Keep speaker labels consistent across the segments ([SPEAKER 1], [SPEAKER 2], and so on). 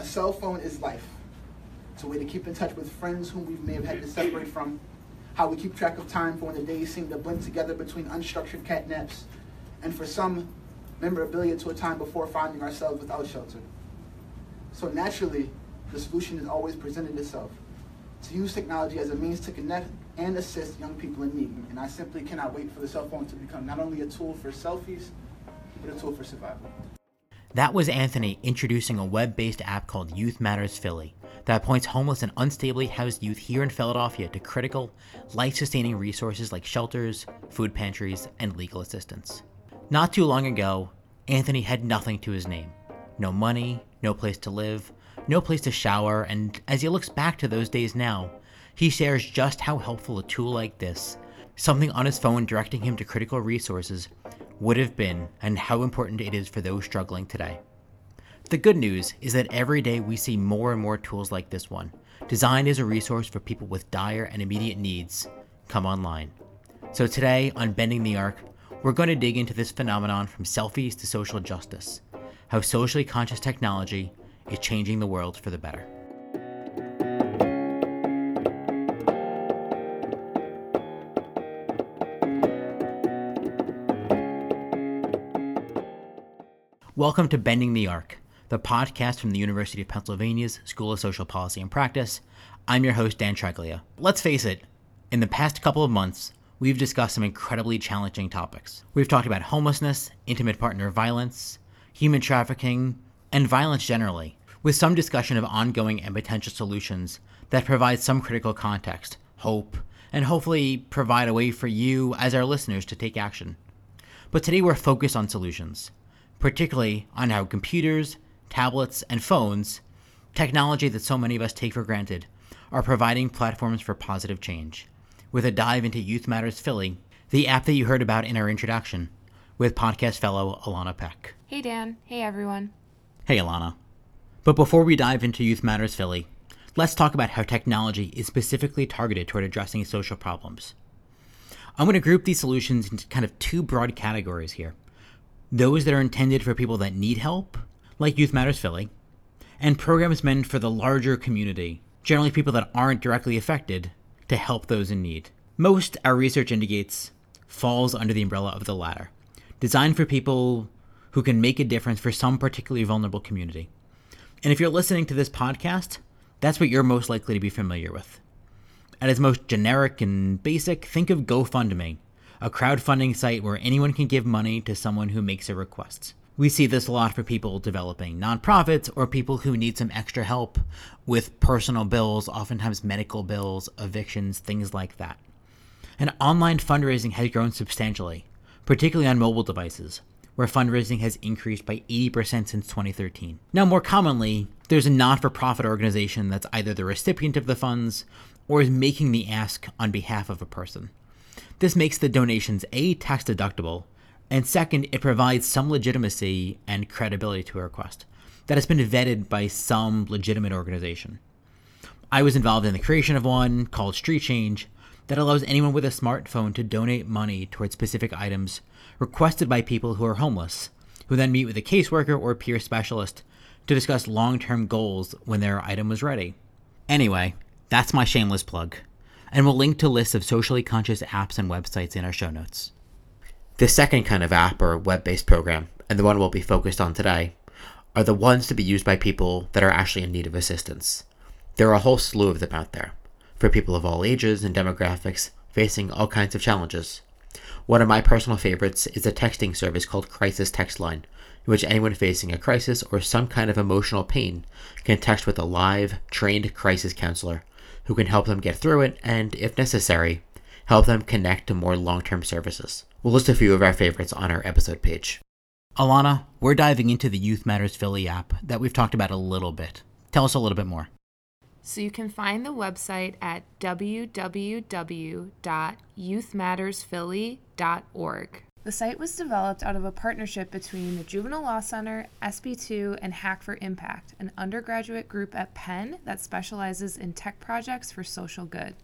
[SPEAKER 1] A cell phone is life. It's a way to keep in touch with friends whom we may have had to separate from. How we keep track of time for when the days seem to blend together between unstructured cat naps, and for some, memorabilia to a time before finding ourselves without shelter. So naturally, the solution has always presented itself to use technology as a means to connect and assist young people in need. And I simply cannot wait for the cell phone to become not only a tool for selfies, but a tool for survival.
[SPEAKER 2] That was Anthony introducing a web based app called Youth Matters Philly that points homeless and unstably housed youth here in Philadelphia to critical, life sustaining resources like shelters, food pantries, and legal assistance. Not too long ago, Anthony had nothing to his name no money, no place to live, no place to shower, and as he looks back to those days now, he shares just how helpful a tool like this, something on his phone directing him to critical resources, would have been and how important it is for those struggling today. The good news is that every day we see more and more tools like this one, designed as a resource for people with dire and immediate needs, come online. So today on Bending the Arc, we're going to dig into this phenomenon from selfies to social justice, how socially conscious technology is changing the world for the better. Welcome to Bending the Arc, the podcast from the University of Pennsylvania's School of Social Policy and Practice. I'm your host, Dan Treglia. Let's face it, in the past couple of months, we've discussed some incredibly challenging topics. We've talked about homelessness, intimate partner violence, human trafficking, and violence generally, with some discussion of ongoing and potential solutions that provide some critical context, hope, and hopefully provide a way for you, as our listeners, to take action. But today we're focused on solutions particularly on how computers, tablets, and phones, technology that so many of us take for granted, are providing platforms for positive change. With a dive into Youth Matters Philly, the app that you heard about in our introduction, with podcast fellow Alana Peck.
[SPEAKER 3] Hey, Dan. Hey, everyone.
[SPEAKER 2] Hey, Alana. But before we dive into Youth Matters Philly, let's talk about how technology is specifically targeted toward addressing social problems. I'm going to group these solutions into kind of two broad categories here those that are intended for people that need help, like Youth Matters Philly, and programs meant for the larger community, generally people that aren't directly affected, to help those in need. Most, our research indicates, falls under the umbrella of the latter, designed for people who can make a difference for some particularly vulnerable community. And if you're listening to this podcast, that's what you're most likely to be familiar with. At its most generic and basic, think of GoFundMe a crowdfunding site where anyone can give money to someone who makes a request. We see this a lot for people developing nonprofits or people who need some extra help with personal bills, oftentimes medical bills, evictions, things like that. And online fundraising has grown substantially, particularly on mobile devices, where fundraising has increased by 80% since 2013. Now, more commonly, there's a not for profit organization that's either the recipient of the funds or is making the ask on behalf of a person. This makes the donations A, tax deductible, and second, it provides some legitimacy and credibility to a request that has been vetted by some legitimate organization. I was involved in the creation of one called Street Change that allows anyone with a smartphone to donate money towards specific items requested by people who are homeless, who then meet with a caseworker or peer specialist to discuss long term goals when their item was ready. Anyway, that's my shameless plug and we'll link to lists of socially conscious apps and websites in our show notes. The second kind of app or web based program, and the one we'll be focused on today, are the ones to be used by people that are actually in need of assistance. There are a whole slew of them out there, for people of all ages and demographics facing all kinds of challenges. One of my personal favorites is a texting service called Crisis Text Line, in which anyone facing a crisis or some kind of emotional pain can text with a live, trained crisis counselor who can help them get through it and, if necessary, help them connect to more long term services. We'll list a few of our favorites on our episode page. Alana, we're diving into the Youth Matters Philly app that we've talked about a little bit. Tell us a little bit more.
[SPEAKER 3] So you can find the website at www.youthmattersphilly.org. The site was developed out of a partnership between the Juvenile Law Center, SP2, and Hack for Impact, an undergraduate group at Penn that specializes in tech projects for social good.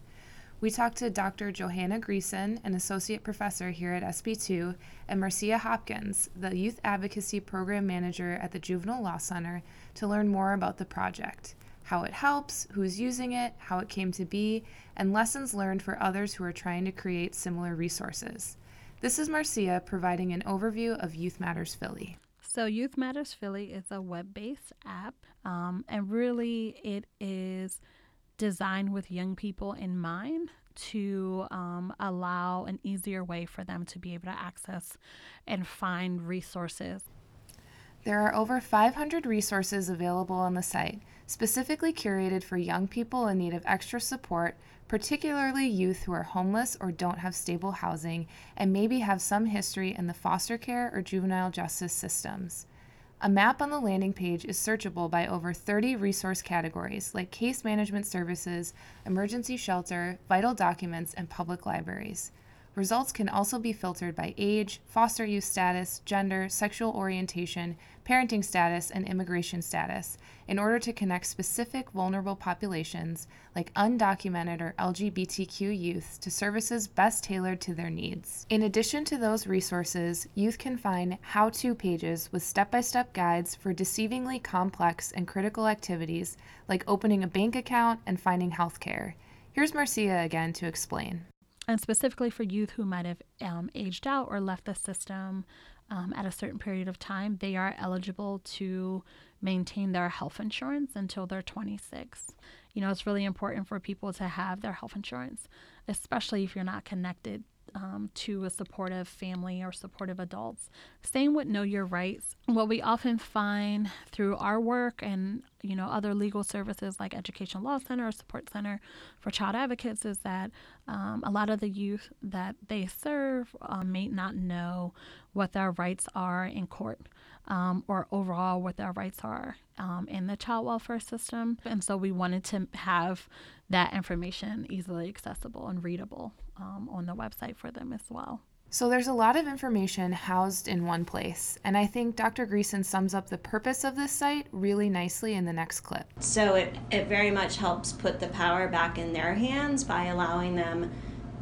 [SPEAKER 3] We talked to Dr. Johanna Greeson, an associate professor here at SP2, and Marcia Hopkins, the youth advocacy program manager at the Juvenile Law Center, to learn more about the project, how it helps, who's using it, how it came to be, and lessons learned for others who are trying to create similar resources. This is Marcia providing an overview of Youth Matters Philly.
[SPEAKER 4] So, Youth Matters Philly is a web based app, um, and really it is designed with young people in mind to um, allow an easier way for them to be able to access and find resources.
[SPEAKER 3] There are over 500 resources available on the site, specifically curated for young people in need of extra support, particularly youth who are homeless or don't have stable housing and maybe have some history in the foster care or juvenile justice systems. A map on the landing page is searchable by over 30 resource categories like case management services, emergency shelter, vital documents, and public libraries. Results can also be filtered by age, foster youth status, gender, sexual orientation, parenting status, and immigration status in order to connect specific vulnerable populations like undocumented or LGBTQ youth to services best tailored to their needs. In addition to those resources, youth can find how to pages with step by step guides for deceivingly complex and critical activities like opening a bank account and finding health care. Here's Marcia again to explain
[SPEAKER 4] and specifically for youth who might have um, aged out or left the system um, at a certain period of time, they are eligible to maintain their health insurance until they're 26. You know, it's really important for people to have their health insurance, especially if you're not connected um, to a supportive family or supportive adults. Same with Know Your Rights. What we often find through our work and you know other legal services like Education Law Center or Support Center for Child Advocates is that um, a lot of the youth that they serve um, may not know what their rights are in court. Um, or overall what their rights are um, in the child welfare system. And so we wanted to have that information easily accessible and readable um, on the website for them as well.
[SPEAKER 3] So there's a lot of information housed in one place, and I think Dr. Greeson sums up the purpose of this site really nicely in the next clip.
[SPEAKER 5] So it, it very much helps put the power back in their hands by allowing them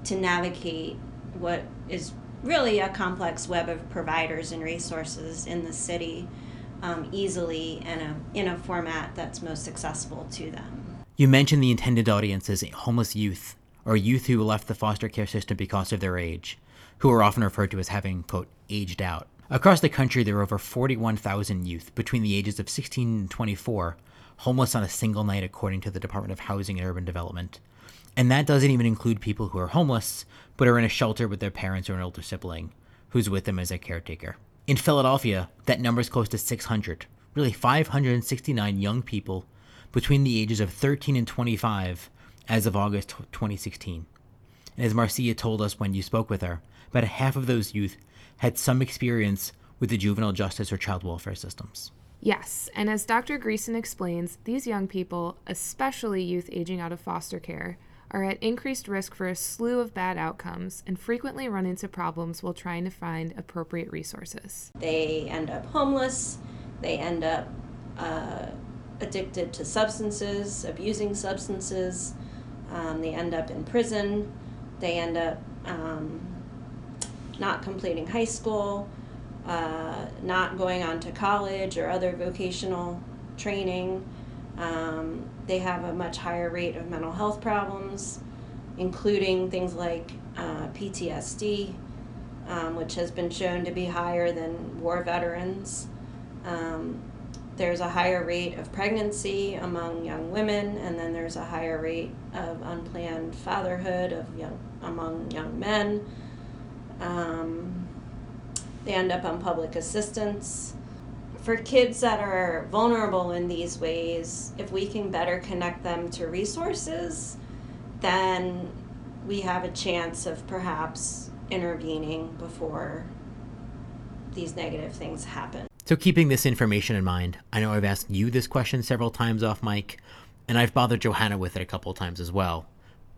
[SPEAKER 5] to navigate what is really a complex web of providers and resources in the city um, easily and a, in a format that's most accessible to them.
[SPEAKER 2] You mentioned the intended audience as homeless youth or youth who left the foster care system because of their age, who are often referred to as having, quote, aged out. Across the country, there are over 41,000 youth between the ages of 16 and 24 homeless on a single night, according to the Department of Housing and Urban Development. And that doesn't even include people who are homeless, but are in a shelter with their parents or an older sibling, who's with them as a caretaker. In Philadelphia, that number is close to 600, really 569 young people between the ages of 13 and 25 as of August 2016. And as Marcia told us when you spoke with her, about half of those youth had some experience with the juvenile justice or child welfare systems.
[SPEAKER 3] Yes, and as Dr. Greeson explains, these young people, especially youth aging out of foster care, are at increased risk for a slew of bad outcomes and frequently run into problems while trying to find appropriate resources.
[SPEAKER 5] They end up homeless, they end up uh, addicted to substances, abusing substances, um, they end up in prison. They end up um, not completing high school, uh, not going on to college or other vocational training. Um, they have a much higher rate of mental health problems, including things like uh, PTSD, um, which has been shown to be higher than war veterans. Um, there's a higher rate of pregnancy among young women, and then there's a higher rate of unplanned fatherhood of young among young men. Um, they end up on public assistance. For kids that are vulnerable in these ways, if we can better connect them to resources, then we have a chance of perhaps intervening before these negative things happen.
[SPEAKER 2] So, keeping this information in mind, I know I've asked you this question several times off mic, and I've bothered Johanna with it a couple times as well.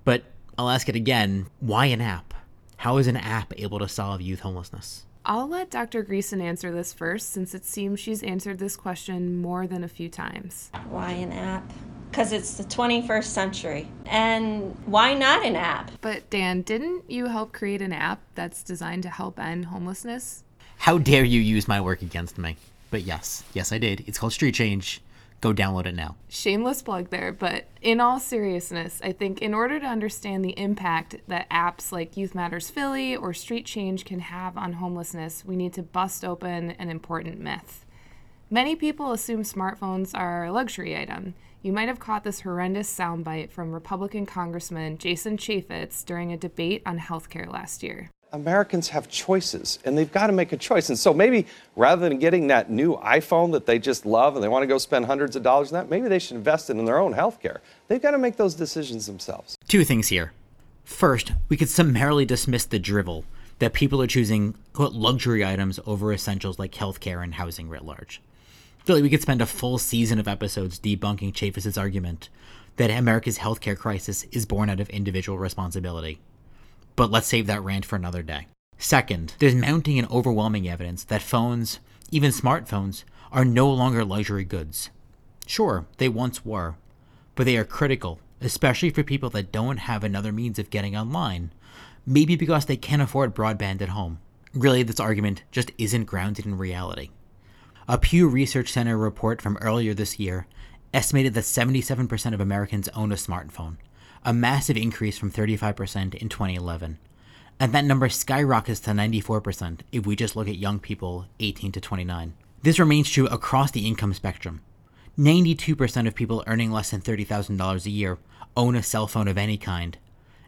[SPEAKER 2] But I'll ask it again why an app? How is an app able to solve youth homelessness?
[SPEAKER 3] I'll let Dr. Greeson answer this first since it seems she's answered this question more than a few times.
[SPEAKER 5] Why an app? Because it's the 21st century. And why not an app?
[SPEAKER 3] But Dan, didn't you help create an app that's designed to help end homelessness?
[SPEAKER 2] How dare you use my work against me? But yes, yes, I did. It's called Street Change. Go download it now.
[SPEAKER 3] Shameless plug there, but in all seriousness, I think in order to understand the impact that apps like Youth Matters Philly or Street Change can have on homelessness, we need to bust open an important myth. Many people assume smartphones are a luxury item. You might have caught this horrendous soundbite from Republican Congressman Jason Chaffetz during a debate on healthcare last year.
[SPEAKER 6] Americans have choices and they've got to make a choice. And so maybe rather than getting that new iPhone that they just love and they want to go spend hundreds of dollars on that, maybe they should invest it in their own health care. They've got to make those decisions themselves.
[SPEAKER 2] Two things here. First, we could summarily dismiss the drivel that people are choosing quote, luxury items over essentials like healthcare and housing writ large. I feel like we could spend a full season of episodes debunking Chaffetz's argument that America's healthcare crisis is born out of individual responsibility but let's save that rant for another day. Second, there's mounting and overwhelming evidence that phones, even smartphones, are no longer luxury goods. Sure, they once were, but they are critical, especially for people that don't have another means of getting online, maybe because they can't afford broadband at home. Really, this argument just isn't grounded in reality. A Pew Research Center report from earlier this year estimated that 77% of Americans own a smartphone, a massive increase from 35% in 2011. And that number skyrockets to 94% if we just look at young people 18 to 29. This remains true across the income spectrum. 92% of people earning less than $30,000 a year own a cell phone of any kind,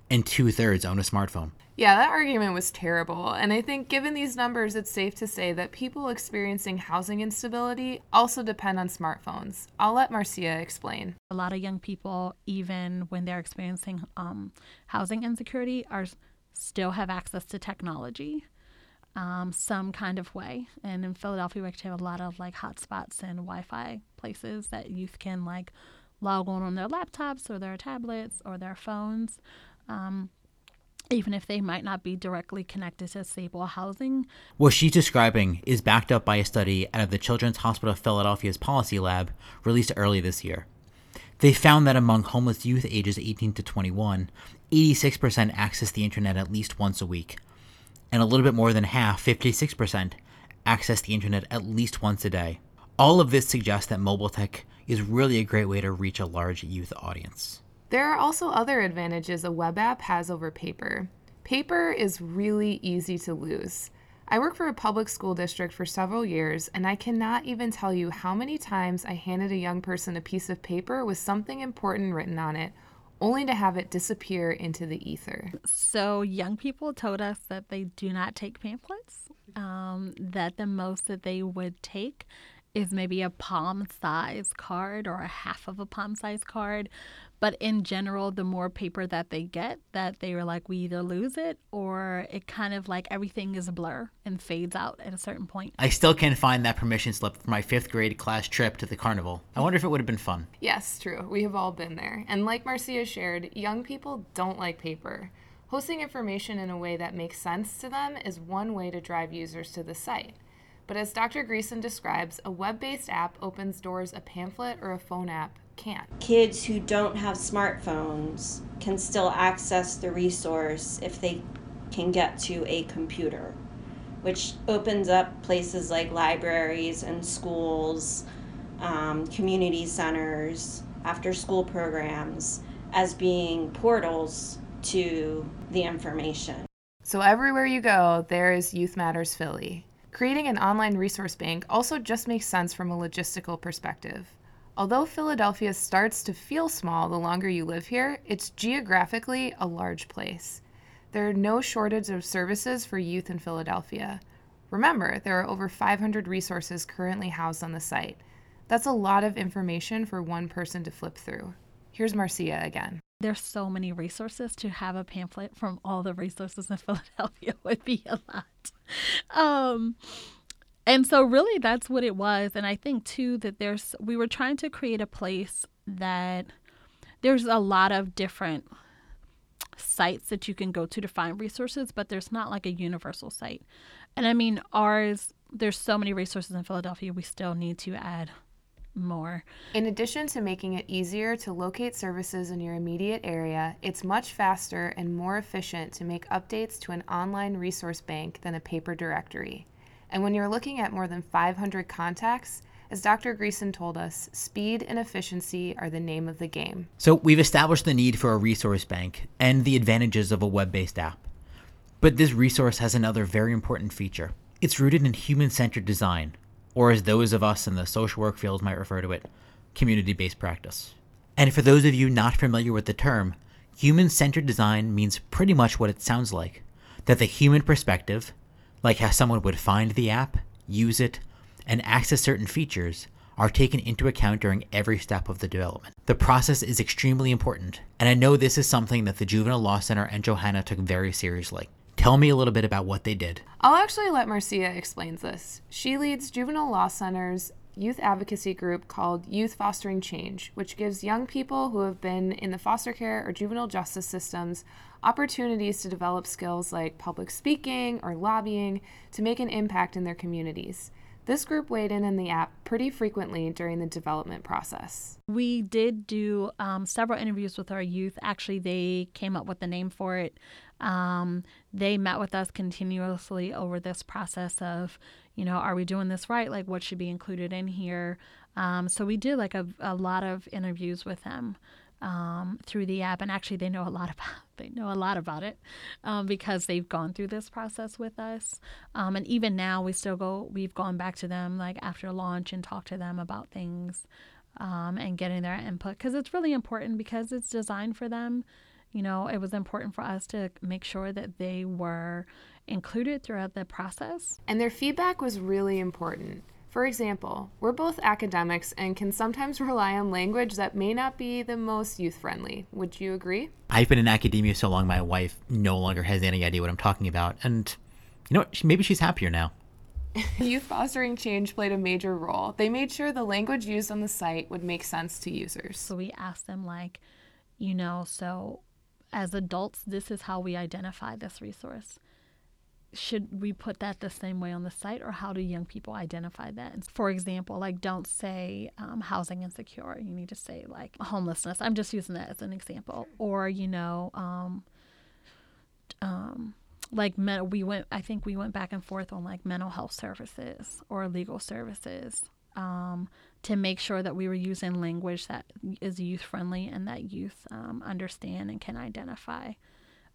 [SPEAKER 2] and two thirds own a smartphone.
[SPEAKER 3] Yeah, that argument was terrible. And I think, given these numbers, it's safe to say that people experiencing housing instability also depend on smartphones. I'll let Marcia explain.
[SPEAKER 4] A lot of young people, even when they're experiencing um, housing insecurity, are still have access to technology. Um, some kind of way. And in Philadelphia, we actually have a lot of like hotspots and Wi-Fi places that youth can like log on on their laptops or their tablets or their phones. Um, even if they might not be directly connected to stable housing.
[SPEAKER 2] What she's describing is backed up by a study out of the Children's Hospital of Philadelphia's Policy Lab released early this year. They found that among homeless youth ages 18 to 21, 86% access the internet at least once a week, and a little bit more than half, 56%, access the internet at least once a day. All of this suggests that mobile tech is really a great way to reach a large youth audience.
[SPEAKER 3] There are also other advantages a web app has over paper. Paper is really easy to lose. I worked for a public school district for several years, and I cannot even tell you how many times I handed a young person a piece of paper with something important written on it, only to have it disappear into the ether.
[SPEAKER 4] So, young people told us that they do not take pamphlets, um, that the most that they would take is maybe a palm size card or a half of a palm size card but in general, the more paper that they get, that they were like, we either lose it or it kind of like everything is a blur and fades out at a certain point.
[SPEAKER 2] I still can't find that permission slip for my fifth grade class trip to the carnival. I wonder if it would have been fun.
[SPEAKER 3] Yes, true. We have all been there. And like Marcia shared, young people don't like paper. Hosting information in a way that makes sense to them is one way to drive users to the site. But as Dr. Greeson describes, a web based app opens doors a pamphlet or a phone app can't.
[SPEAKER 5] Kids who don't have smartphones can still access the resource if they can get to a computer, which opens up places like libraries and schools, um, community centers, after school programs as being portals to the information.
[SPEAKER 3] So, everywhere you go, there is Youth Matters Philly. Creating an online resource bank also just makes sense from a logistical perspective. Although Philadelphia starts to feel small the longer you live here, it's geographically a large place. There are no shortage of services for youth in Philadelphia. Remember, there are over 500 resources currently housed on the site. That's a lot of information for one person to flip through. Here's Marcia again.
[SPEAKER 4] There's so many resources to have a pamphlet from all the resources in Philadelphia would be a lot. Um, and so really that's what it was and i think too that there's we were trying to create a place that there's a lot of different sites that you can go to to find resources but there's not like a universal site and i mean ours there's so many resources in philadelphia we still need to add more.
[SPEAKER 3] In addition to making it easier to locate services in your immediate area, it's much faster and more efficient to make updates to an online resource bank than a paper directory. And when you're looking at more than 500 contacts, as Dr. Greeson told us, speed and efficiency are the name of the game.
[SPEAKER 2] So we've established the need for a resource bank and the advantages of a web based app. But this resource has another very important feature it's rooted in human centered design, or as those of us in the social work field might refer to it, community based practice. And for those of you not familiar with the term, human centered design means pretty much what it sounds like that the human perspective, like how someone would find the app, use it, and access certain features, are taken into account during every step of the development. The process is extremely important, and I know this is something that the Juvenile Law Center and Johanna took very seriously. Tell me a little bit about what they did.
[SPEAKER 3] I'll actually let Marcia explain this. She leads Juvenile Law Center's youth advocacy group called Youth Fostering Change, which gives young people who have been in the foster care or juvenile justice systems opportunities to develop skills like public speaking or lobbying to make an impact in their communities. This group weighed in on the app pretty frequently during the development process.
[SPEAKER 4] We did do um, several interviews with our youth. Actually, they came up with the name for it. Um, they met with us continuously over this process of, you know, are we doing this right? Like, what should be included in here? Um, so we did like a, a lot of interviews with them um, through the app, and actually they know a lot about they know a lot about it um, because they've gone through this process with us. Um, and even now, we still go. We've gone back to them like after launch and talked to them about things um, and getting their input because it's really important because it's designed for them. You know, it was important for us to make sure that they were included throughout the process.
[SPEAKER 3] And their feedback was really important. For example, we're both academics and can sometimes rely on language that may not be the most youth friendly. Would you agree?
[SPEAKER 2] I've been in academia so long, my wife no longer has any idea what I'm talking about. And you know what? Maybe she's happier now.
[SPEAKER 3] Youth Fostering Change played a major role. They made sure the language used on the site would make sense to users.
[SPEAKER 4] So we asked them, like, you know, so as adults, this is how we identify this resource should we put that the same way on the site or how do young people identify that? For example like don't say um, housing insecure. You need to say like homelessness. I'm just using that as an example. Or you know um, um, like we went i think we went back and forth on like mental health services or legal services um, to make sure that we were using language that is youth friendly and that youth um, understand and can identify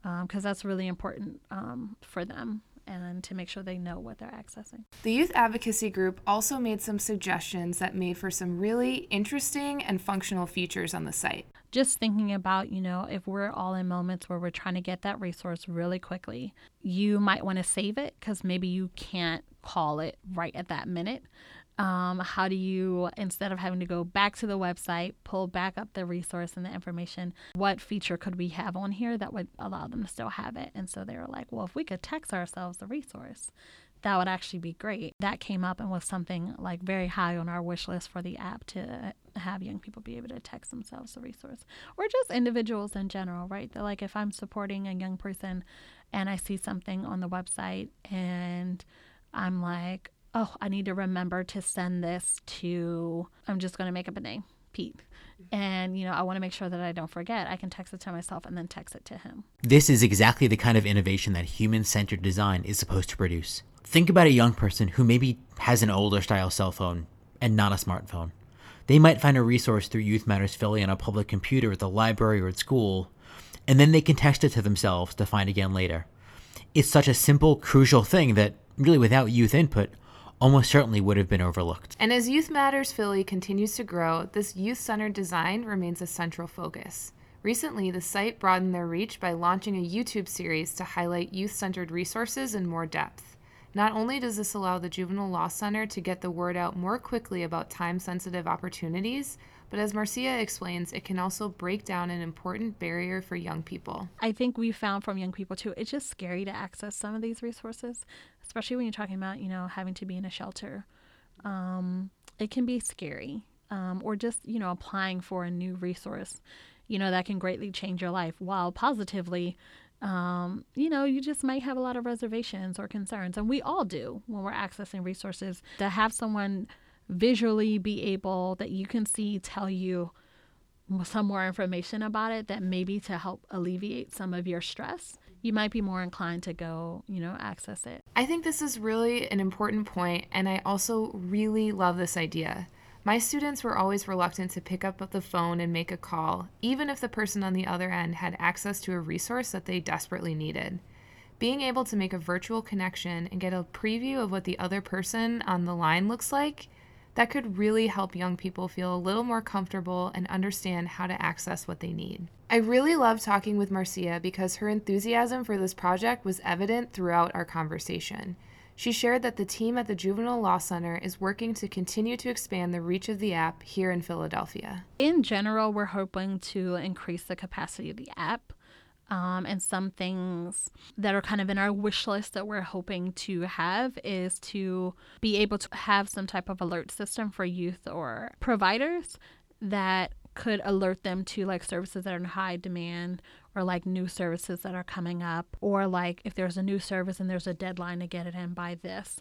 [SPEAKER 4] because um, that's really important um, for them and to make sure they know what they're accessing.
[SPEAKER 3] The youth advocacy group also made some suggestions that made for some really interesting and functional features on the site.
[SPEAKER 4] Just thinking about, you know, if we're all in moments where we're trying to get that resource really quickly, you might want to save it because maybe you can't call it right at that minute. Um, how do you, instead of having to go back to the website, pull back up the resource and the information, what feature could we have on here that would allow them to still have it? And so they were like, well, if we could text ourselves the resource, that would actually be great. That came up and was something like very high on our wish list for the app to have young people be able to text themselves the resource or just individuals in general, right? Like if I'm supporting a young person and I see something on the website and I'm like, oh, I need to remember to send this to, I'm just going to make up a name, Pete. And, you know, I want to make sure that I don't forget. I can text it to myself and then text it to him.
[SPEAKER 2] This is exactly the kind of innovation that human centered design is supposed to produce. Think about a young person who maybe has an older style cell phone and not a smartphone. They might find a resource through Youth Matters Philly on a public computer at the library or at school, and then they can text it to themselves to find again later. It's such a simple, crucial thing that, really, without youth input, almost certainly would have been overlooked.
[SPEAKER 3] And as Youth Matters Philly continues to grow, this youth centered design remains a central focus. Recently, the site broadened their reach by launching a YouTube series to highlight youth centered resources in more depth. Not only does this allow the Juvenile Law Center to get the word out more quickly about time sensitive opportunities, but as Marcia explains, it can also break down an important barrier for young people.
[SPEAKER 4] I think we found from young people too, it's just scary to access some of these resources, especially when you're talking about, you know, having to be in a shelter. Um, it can be scary. Um, or just, you know, applying for a new resource, you know, that can greatly change your life while positively um, you know, you just might have a lot of reservations or concerns. And we all do when we're accessing resources. To have someone visually be able that you can see tell you some more information about it that maybe to help alleviate some of your stress you might be more inclined to go you know access it
[SPEAKER 3] I think this is really an important point, and I also really love this idea. My students were always reluctant to pick up the phone and make a call, even if the person on the other end had access to a resource that they desperately needed. Being able to make a virtual connection and get a preview of what the other person on the line looks like, that could really help young people feel a little more comfortable and understand how to access what they need. I really loved talking with Marcia because her enthusiasm for this project was evident throughout our conversation. She shared that the team at the Juvenile Law Center is working to continue to expand the reach of the app here in Philadelphia.
[SPEAKER 4] in general, we're hoping to increase the capacity of the app. Um, and some things that are kind of in our wish list that we're hoping to have is to be able to have some type of alert system for youth or providers that could alert them to like services that are in high demand or like new services that are coming up or like if there's a new service and there's a deadline to get it in by this.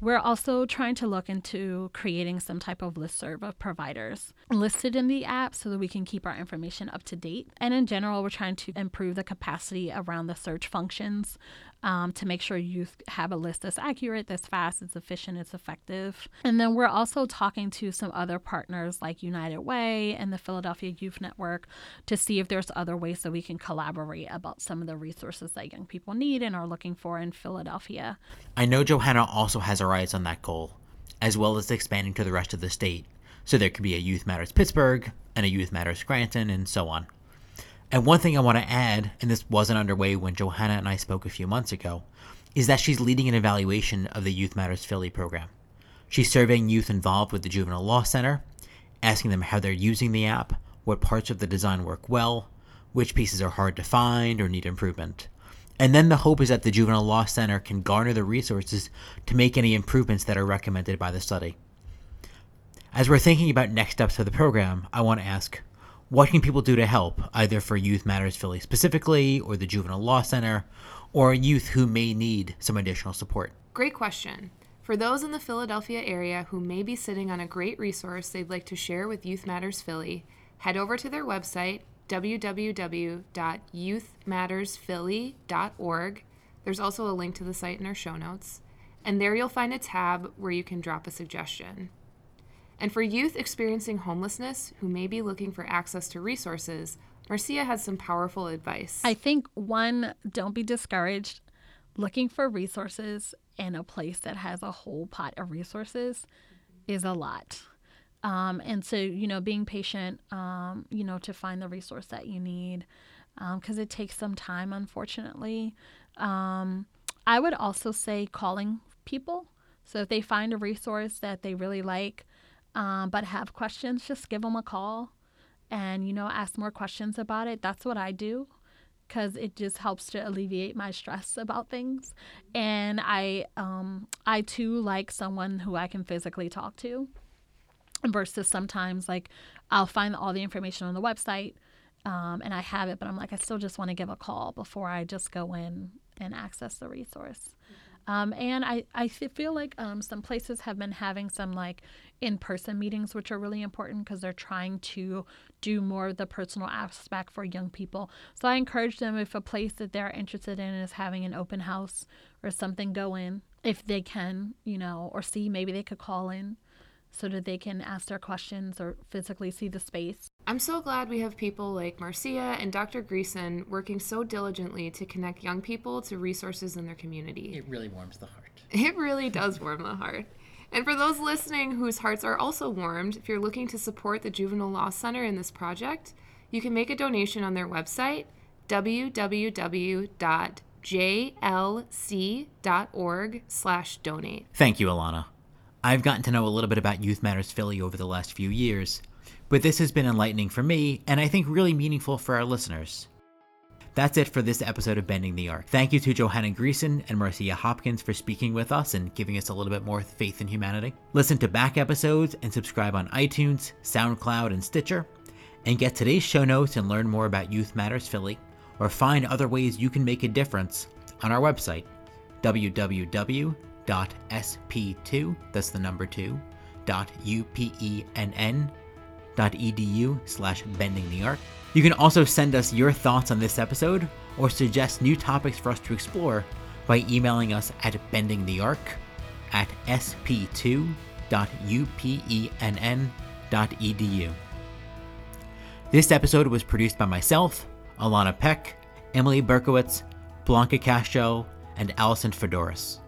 [SPEAKER 4] We're also trying to look into creating some type of listserv of providers listed in the app so that we can keep our information up to date. And in general, we're trying to improve the capacity around the search functions um, to make sure youth have a list that's accurate, that's fast, it's efficient, it's effective. And then we're also talking to some other partners like United Way and the Philadelphia Youth Network to see if there's other ways that we can collaborate about some of the resources that young people need and are looking for in Philadelphia.
[SPEAKER 2] I know Johanna also has her eyes on that goal, as well as expanding to the rest of the state. So there could be a Youth Matters Pittsburgh and a Youth Matters Scranton and so on. And one thing I want to add, and this wasn't underway when Johanna and I spoke a few months ago, is that she's leading an evaluation of the Youth Matters Philly program. She's surveying youth involved with the Juvenile Law Center, asking them how they're using the app, what parts of the design work well, which pieces are hard to find or need improvement. And then the hope is that the Juvenile Law Center can garner the resources to make any improvements that are recommended by the study. As we're thinking about next steps for the program, I want to ask what can people do to help, either for Youth Matters Philly specifically, or the Juvenile Law Center, or youth who may need some additional support?
[SPEAKER 3] Great question. For those in the Philadelphia area who may be sitting on a great resource they'd like to share with Youth Matters Philly, head over to their website, www.youthmattersphilly.org. There's also a link to the site in our show notes. And there you'll find a tab where you can drop a suggestion. And for youth experiencing homelessness who may be looking for access to resources, Marcia has some powerful advice.
[SPEAKER 4] I think one, don't be discouraged. Looking for resources in a place that has a whole pot of resources is a lot. Um, and so, you know, being patient, um, you know, to find the resource that you need, because it takes some time, unfortunately. Um, I would also say calling people. So if they find a resource that they really like, um, but have questions, just give them a call and, you know, ask more questions about it. That's what I do because it just helps to alleviate my stress about things. And I, um, I too like someone who I can physically talk to versus sometimes like I'll find all the information on the website um, and I have it, but I'm like, I still just want to give a call before I just go in and access the resource. Um, and I feel like um, some places have been having some like in person meetings, which are really important because they're trying to do more of the personal aspect for young people. So I encourage them if a place that they're interested in is having an open house or something, go in if they can, you know, or see maybe they could call in so that they can ask their questions or physically see the space.
[SPEAKER 3] I'm so glad we have people like Marcia and Dr. Greeson working so diligently to connect young people to resources in their community.
[SPEAKER 2] It really warms the heart.
[SPEAKER 3] It really does warm the heart. And for those listening whose hearts are also warmed, if you're looking to support the Juvenile Law Center in this project, you can make a donation on their website, www.jlc.org slash donate.
[SPEAKER 2] Thank you, Alana. I've gotten to know a little bit about Youth Matters Philly over the last few years, but this has been enlightening for me and I think really meaningful for our listeners. That's it for this episode of Bending the Arc. Thank you to Johanna Greeson and Marcia Hopkins for speaking with us and giving us a little bit more faith in humanity. Listen to back episodes and subscribe on iTunes, SoundCloud, and Stitcher. And get today's show notes and learn more about Youth Matters Philly, or find other ways you can make a difference on our website, www.sp2, that's the number 2, dot upenn dot edu slash bending the arc. You can also send us your thoughts on this episode or suggest new topics for us to explore by emailing us at bendingthearc at sp2.upenn.edu. This episode was produced by myself, Alana Peck, Emily Berkowitz, Blanca Castro, and Allison Fedoris.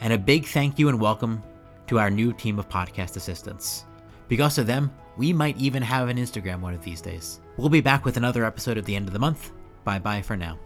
[SPEAKER 2] And a big thank you and welcome to our new team of podcast assistants. Because of them, we might even have an Instagram one of these days. We'll be back with another episode at the end of the month. Bye bye for now.